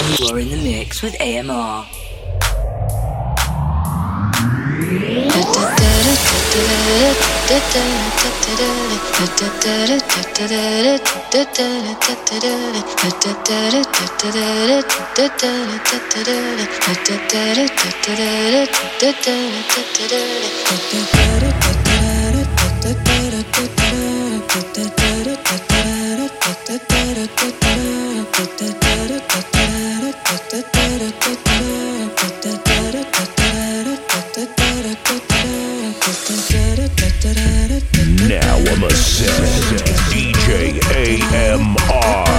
You are in the mix with AMR. Myself, DJ AMR.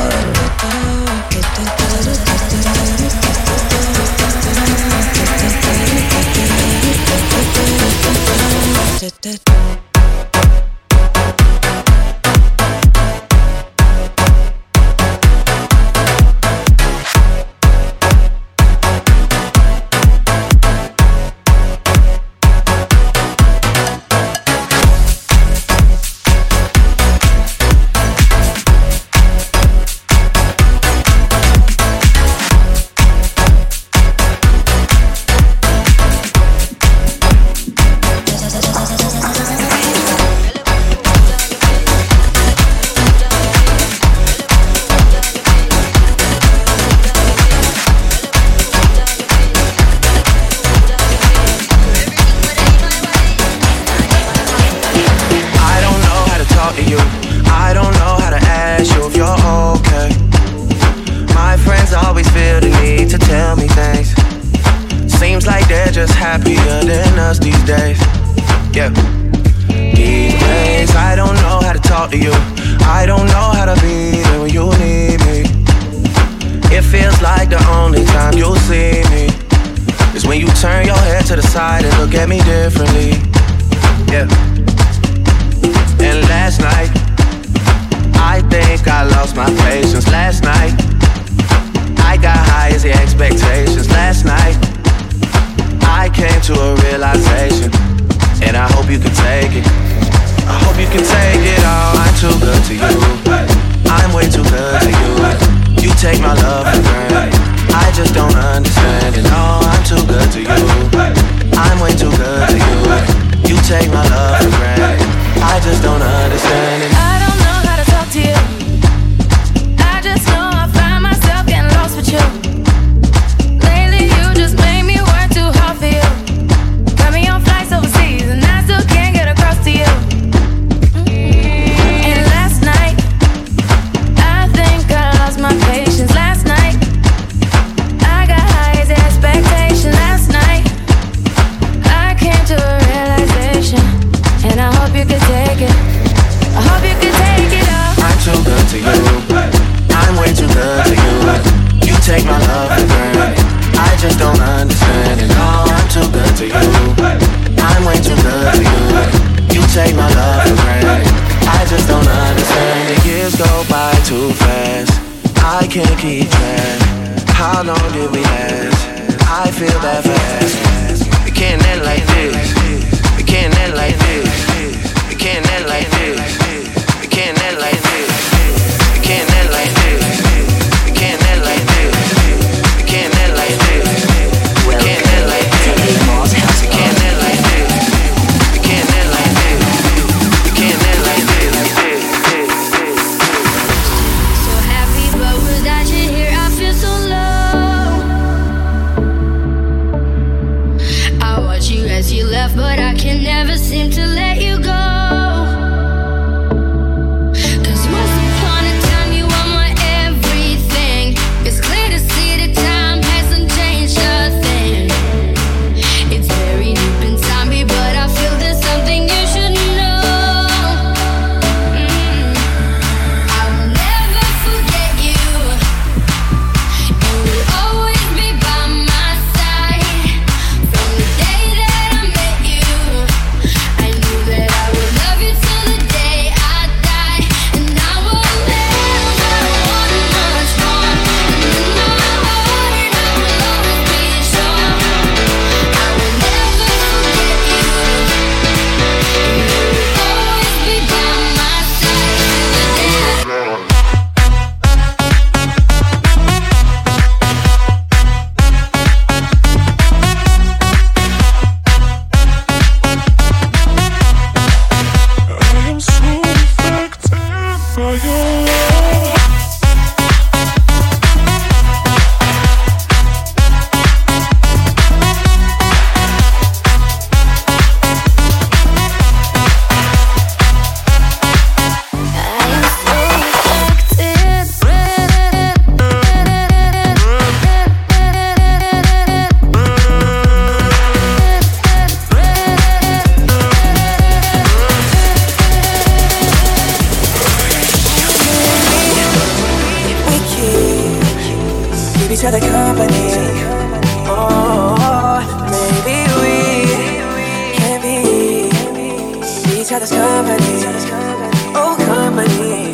each company. Oh, company.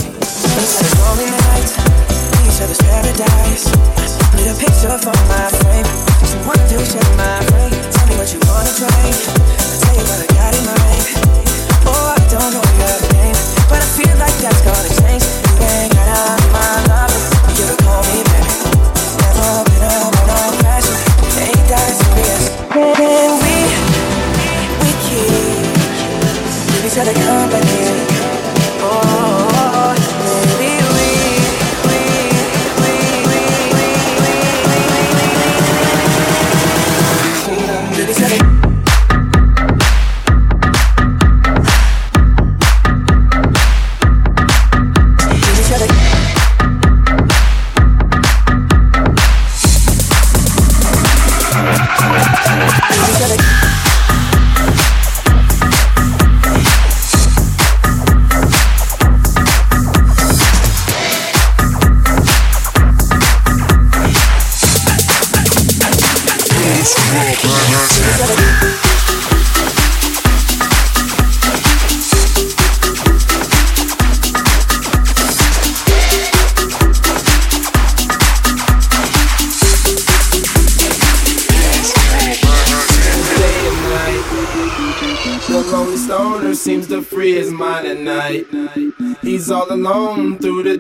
Lonely nights, each other's paradise. Need a picture for my frame. To my. Tell me what you wanna. I'll tell you what I got in mind. Oh, I don't know your name, but I feel like that's gonna change. You ain't my love. the company.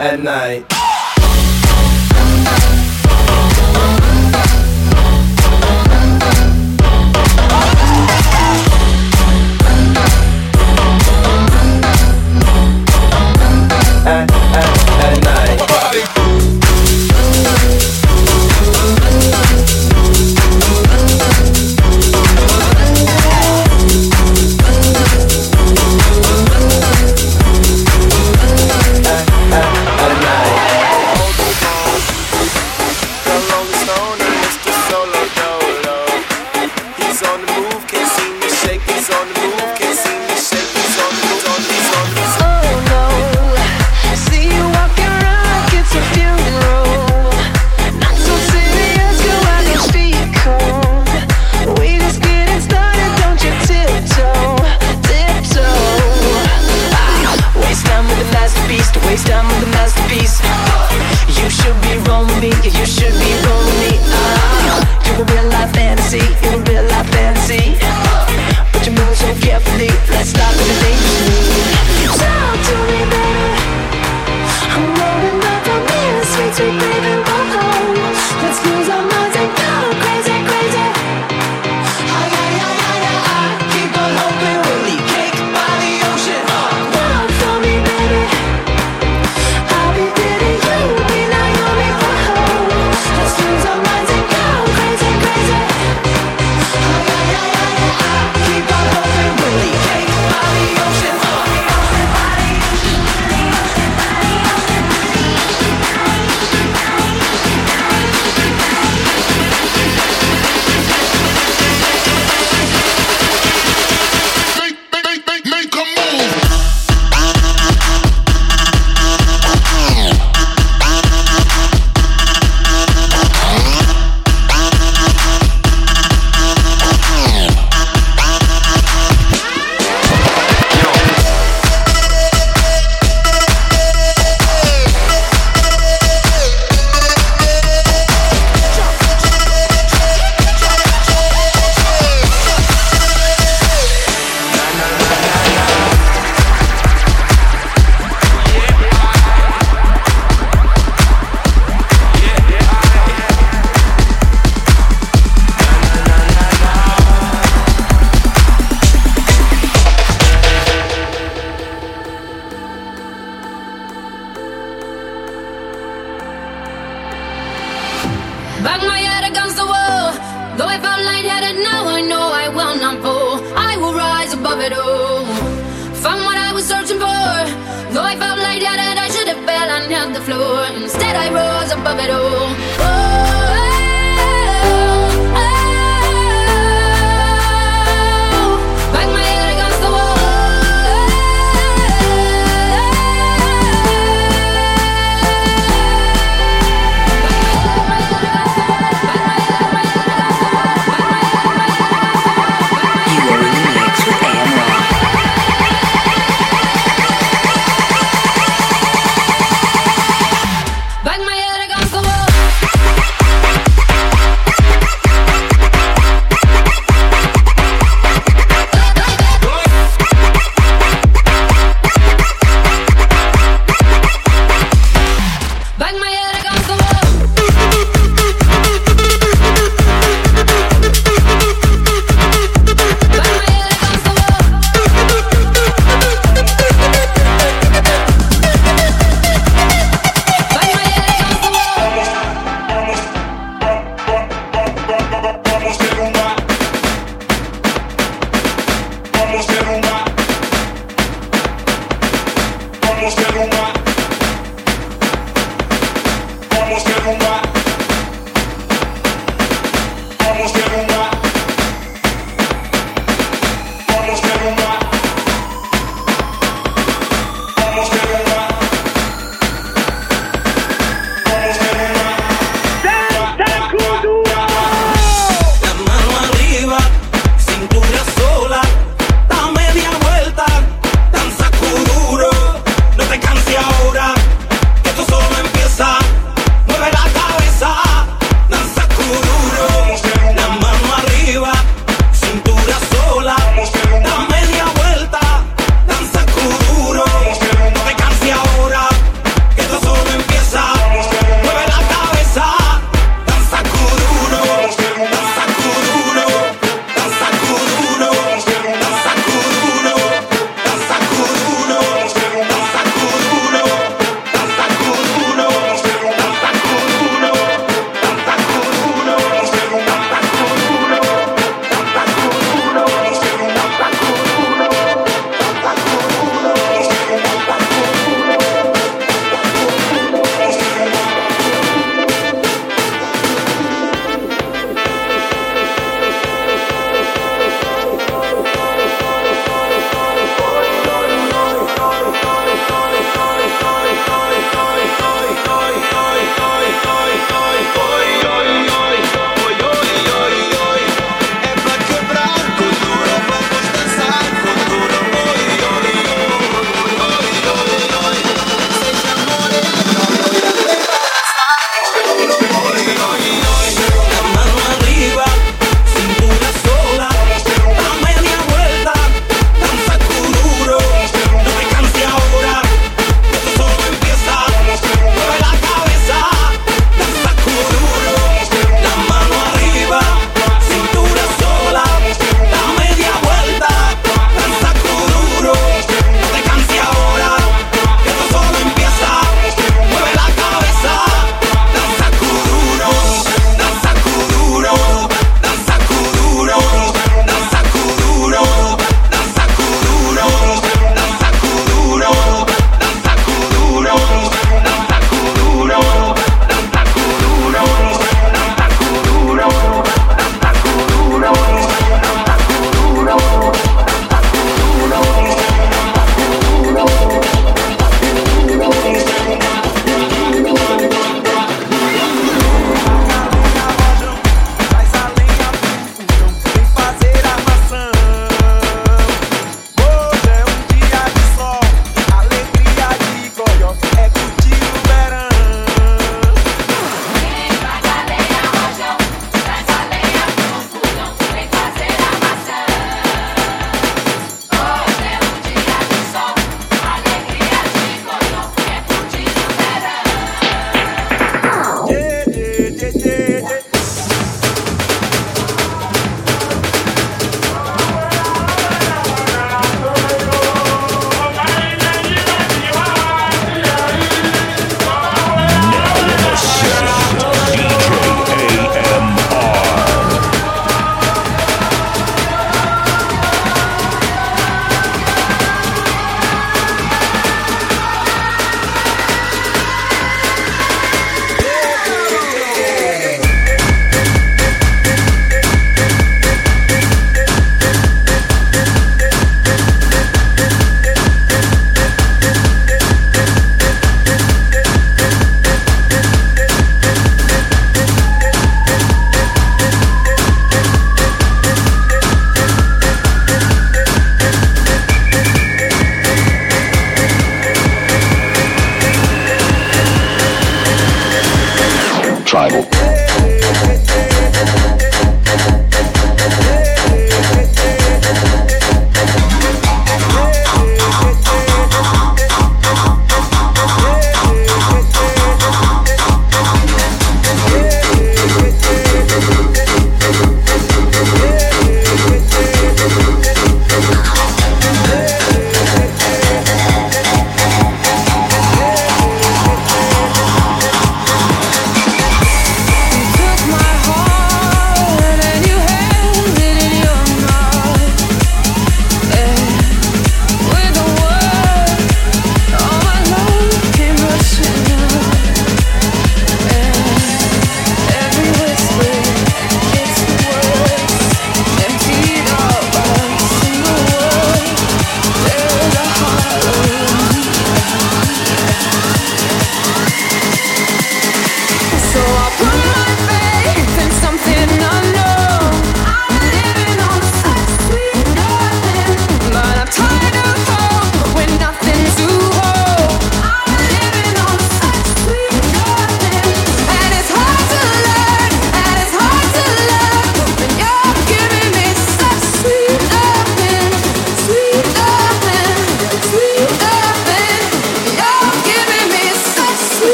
at night.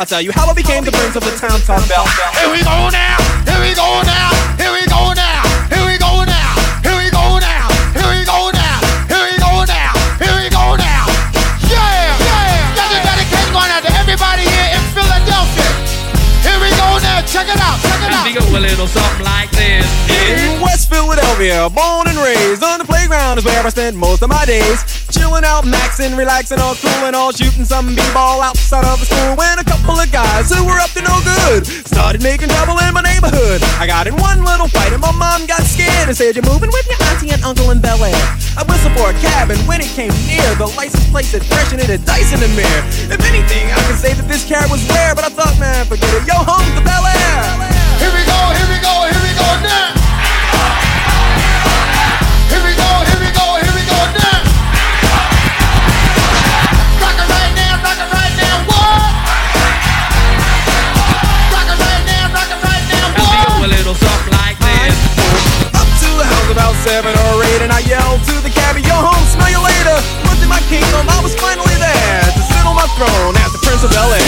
I tell you how I became the brains of the town town bell. Here we go now, here we go now, here we go now, here we go now, here we go now, here we go now, here we go now, here we go now. Yeah, yeah. That's a dedication going out to everybody here in Philadelphia. Here we go now, check it out, check it out. Think go a little something like this. In West Philadelphia, born and raised on the playground is where I spend most of my days. Chilling out, maxing, relaxing, all cool and all shooting some b-ball outside of the school. When a couple of guys who were up to no good started making trouble in my neighborhood. I got in one little fight and my mom got scared and said, "You're moving with your auntie and uncle in Bel Air." I whistled for a cab and when it came near, the license plate said fresh and it had dice in the mirror. If anything, I could say that this cab was rare, but I thought, man, forget it. Yo, home to Bel Air. Here we go, here we go, here we go now. About seven or eight, and I yelled to the cabbie, "Yo, home, smell you later." Looked at my kingdom, I was finally there to sit on my throne as the Prince of Bel Air.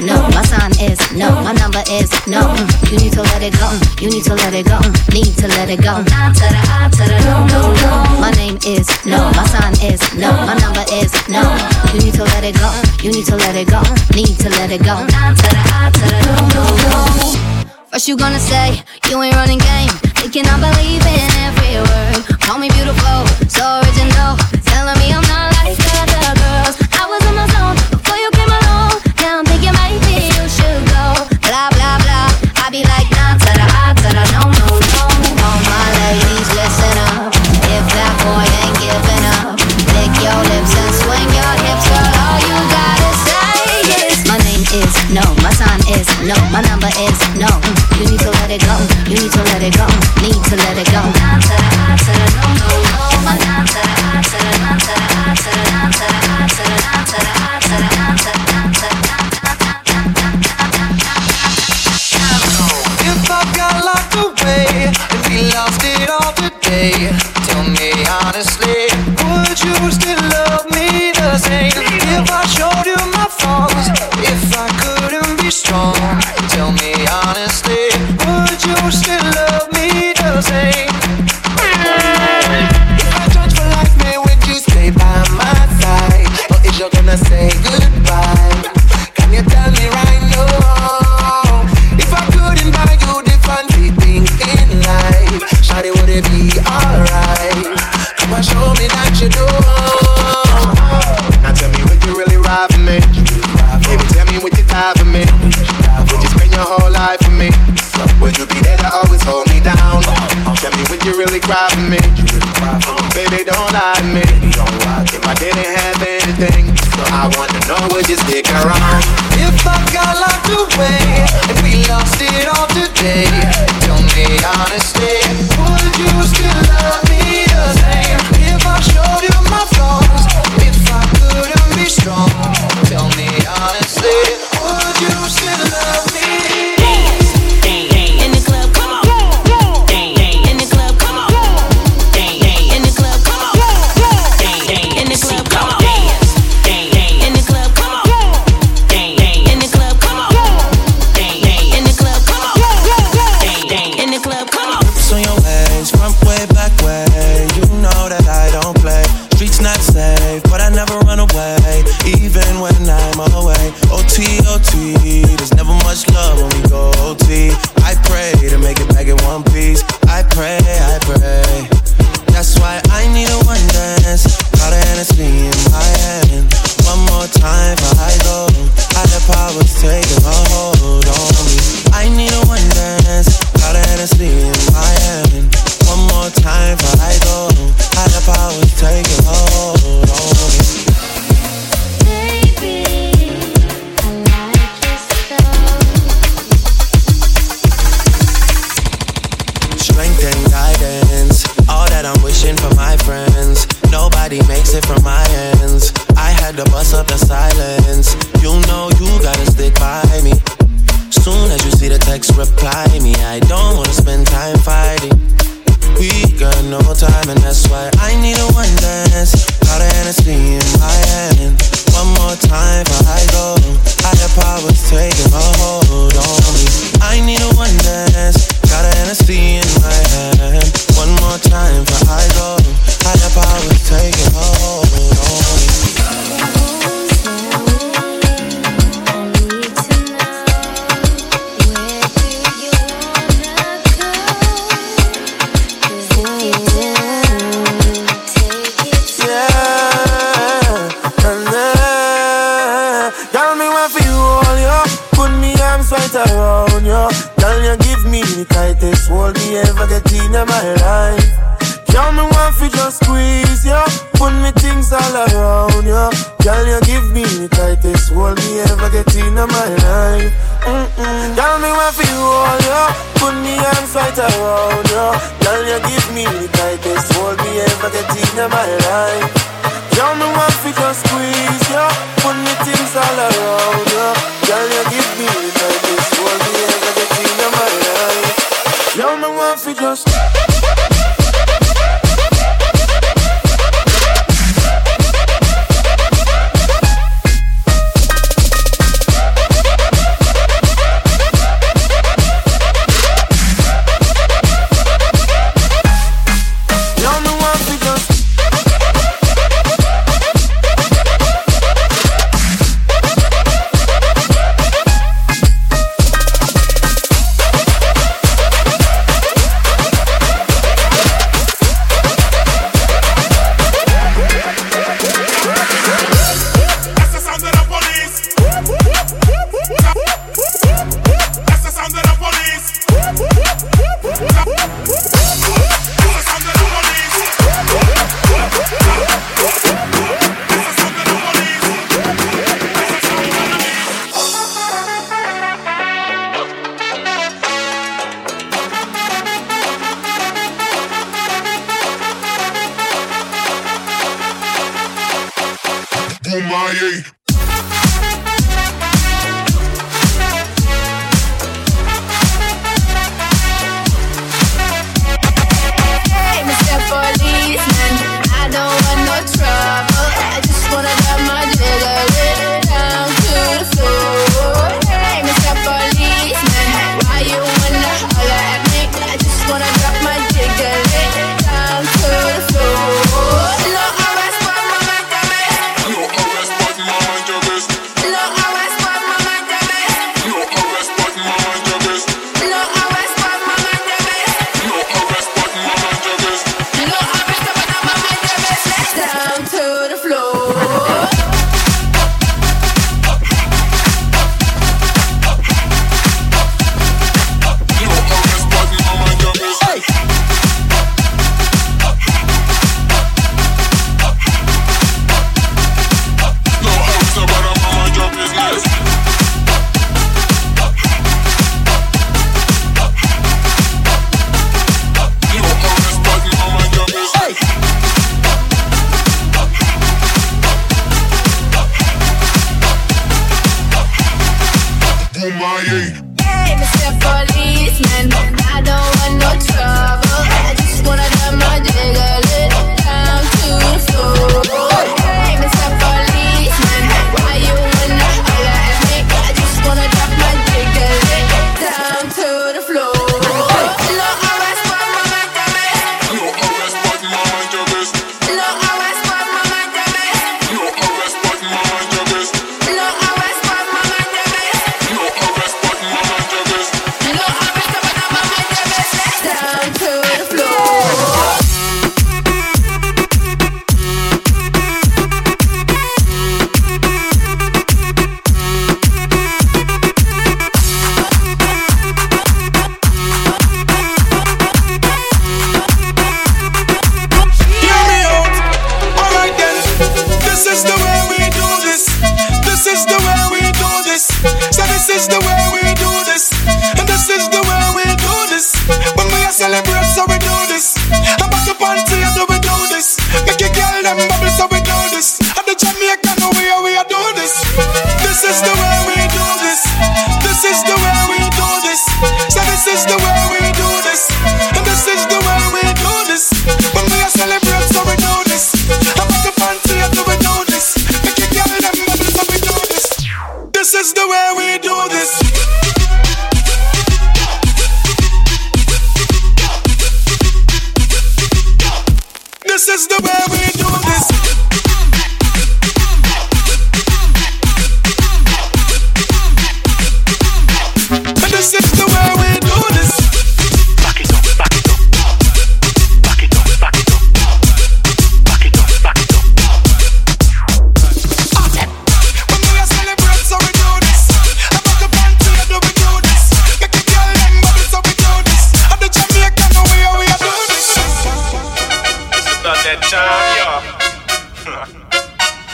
No, my sign is no, number no. Let it go, you need to let it go, need to let it go. No, no, no. My name is no, my sign is no, my number is no. You need to let it go, you need to let it go, need to let it go. No, no, no. First you gonna say you ain't running game, thinking I believe in every word. Call me beautiful, so original, telling me I'm not no, my number is no. You need to let it go. You need to let it go. Need to let it go.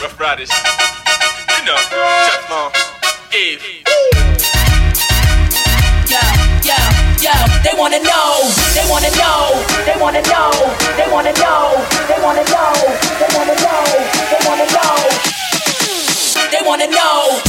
Rough Riders. You know, Teflon, Eve. Yo, yo, yo, they wanna know, they wanna know, they wanna know, they wanna know, they wanna know, they wanna know, they wanna know, they wanna know. They wanna know.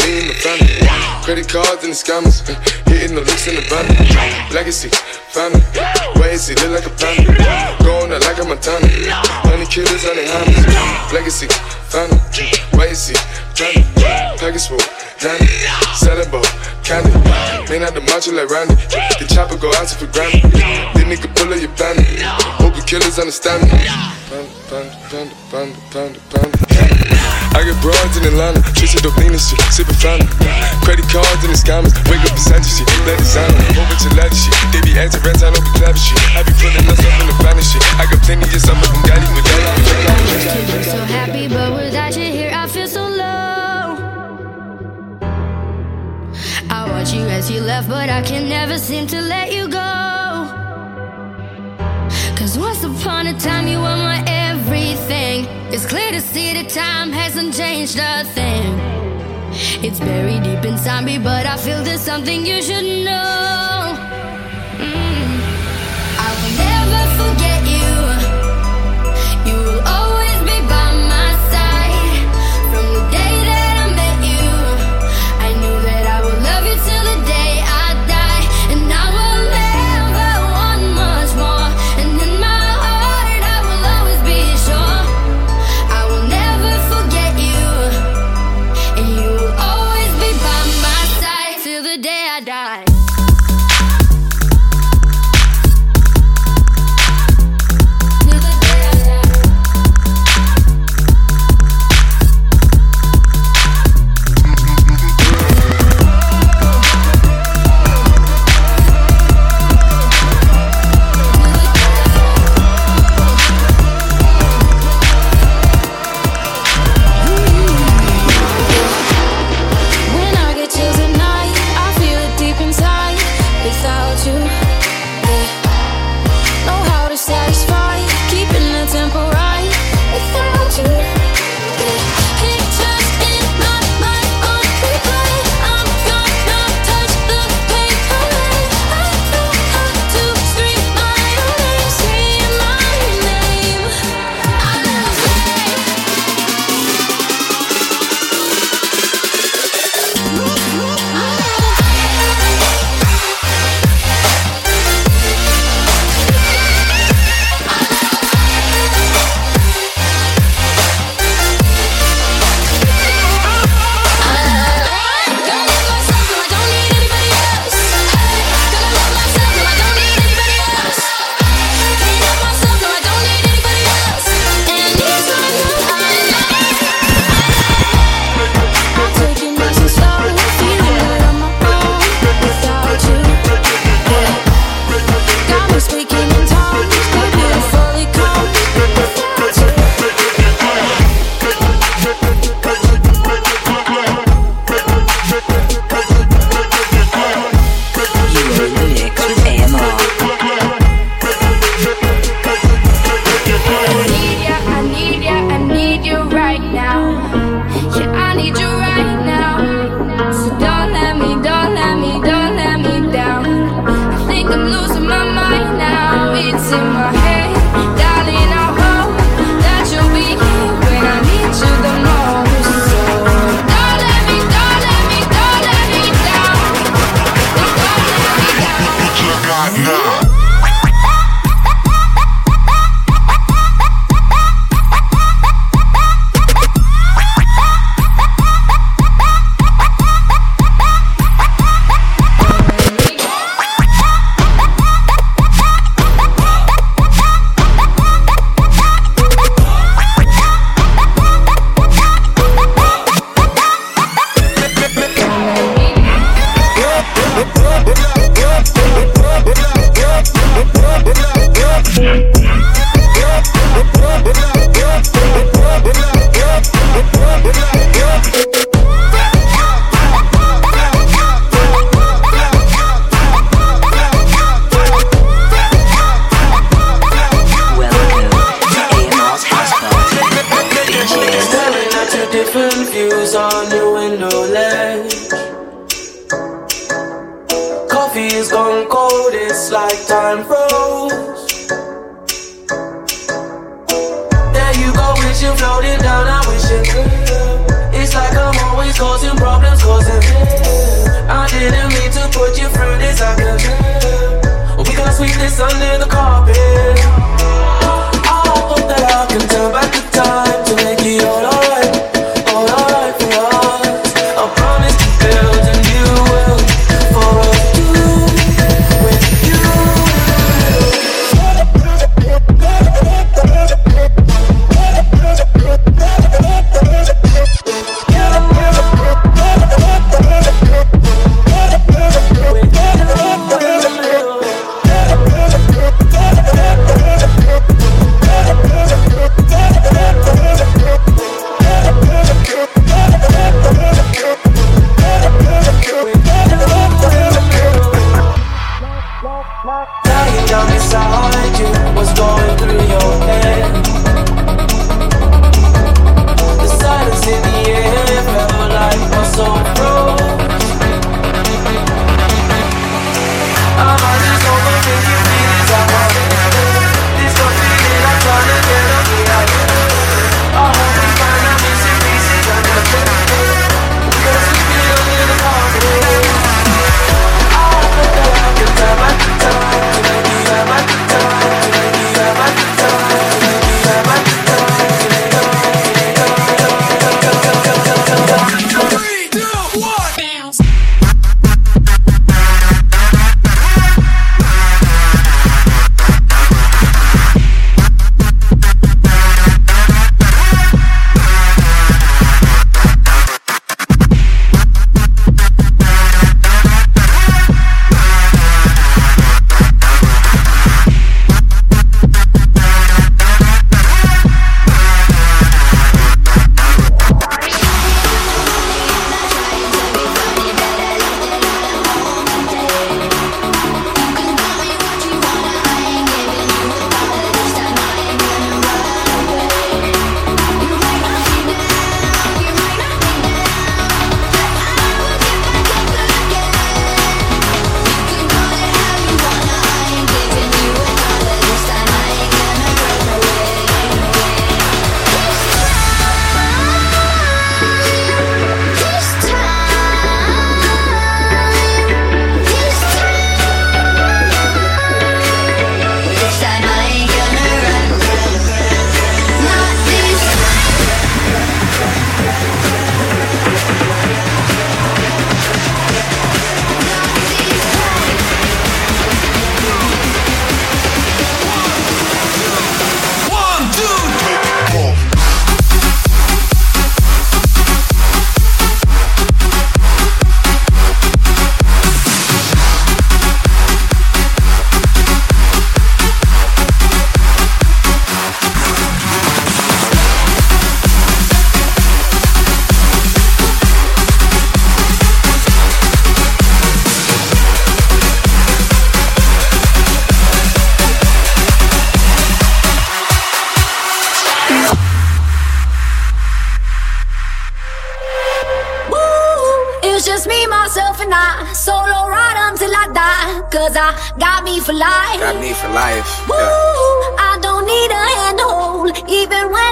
beam in front of. Credit cards and the scammers, uh, hitting the looks in the van. Legacy, family, why is he look like a family? Going out like a Montana, honey killers, on the hammers. Legacy, family, why is he panda? Package full, dandy, selling ball, candy. Man out the macho like Randy, the chopper go out for granted. Then nigga pull up your panda, hope the killers understand me. Panda, panda, panda, panda, panda, panda. I get broads in Atlanta, chasing dope lean and shit, sipping fountain. Credit cards and the scammers, wake up beside shit, let designer, over to ladder shit. They be acting rent, I don't be shit. I be pulling myself in the finest shit. I got plenty, yes, I'm a Bugatti with that. Watch you as you left, but I can never seem to let you go. Cause once upon a time you were my everything. It's clear to see that time hasn't changed a thing. It's buried deep inside me, but I feel there's something you should know. Mm.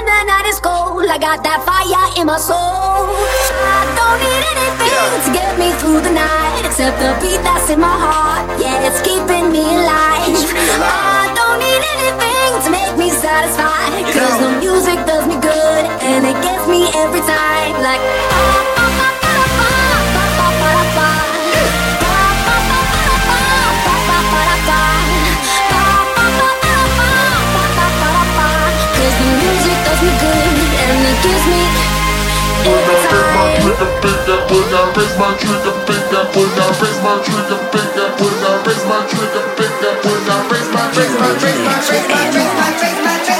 When the night is cold, I got that fire in my soul. I don't need anything to get me through the night. Except the beat that's in my heart. Yeah, it's keeping me alive. I don't need anything to make me satisfied. Cause the music does me good. And it gets me every time. Like. Cause gives me every time. When I raise my trigger finger, when I raise my trigger finger, when I raise my trigger finger, when I raise my raise my raise my raise my raise my raise my raise my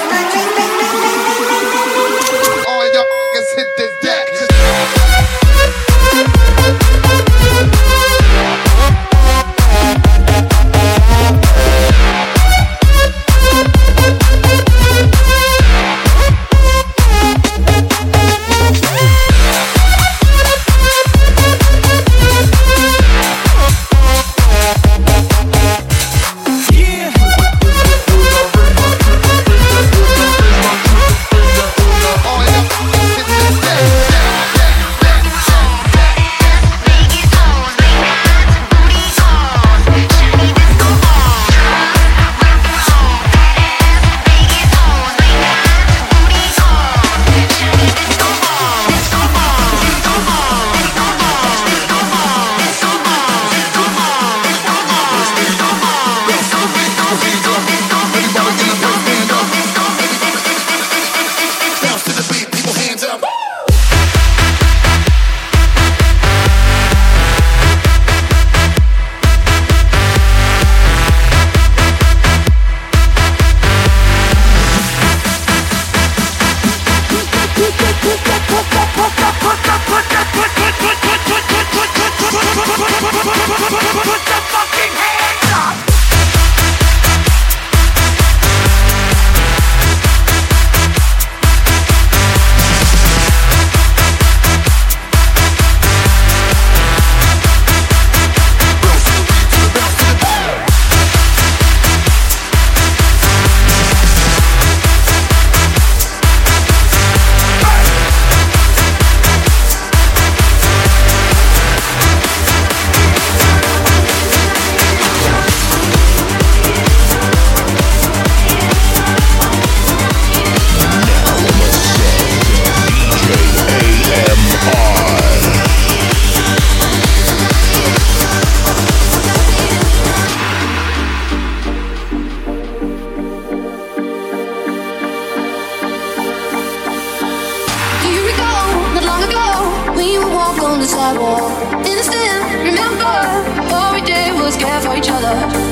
that. Instant, remember, all we did was care for each other.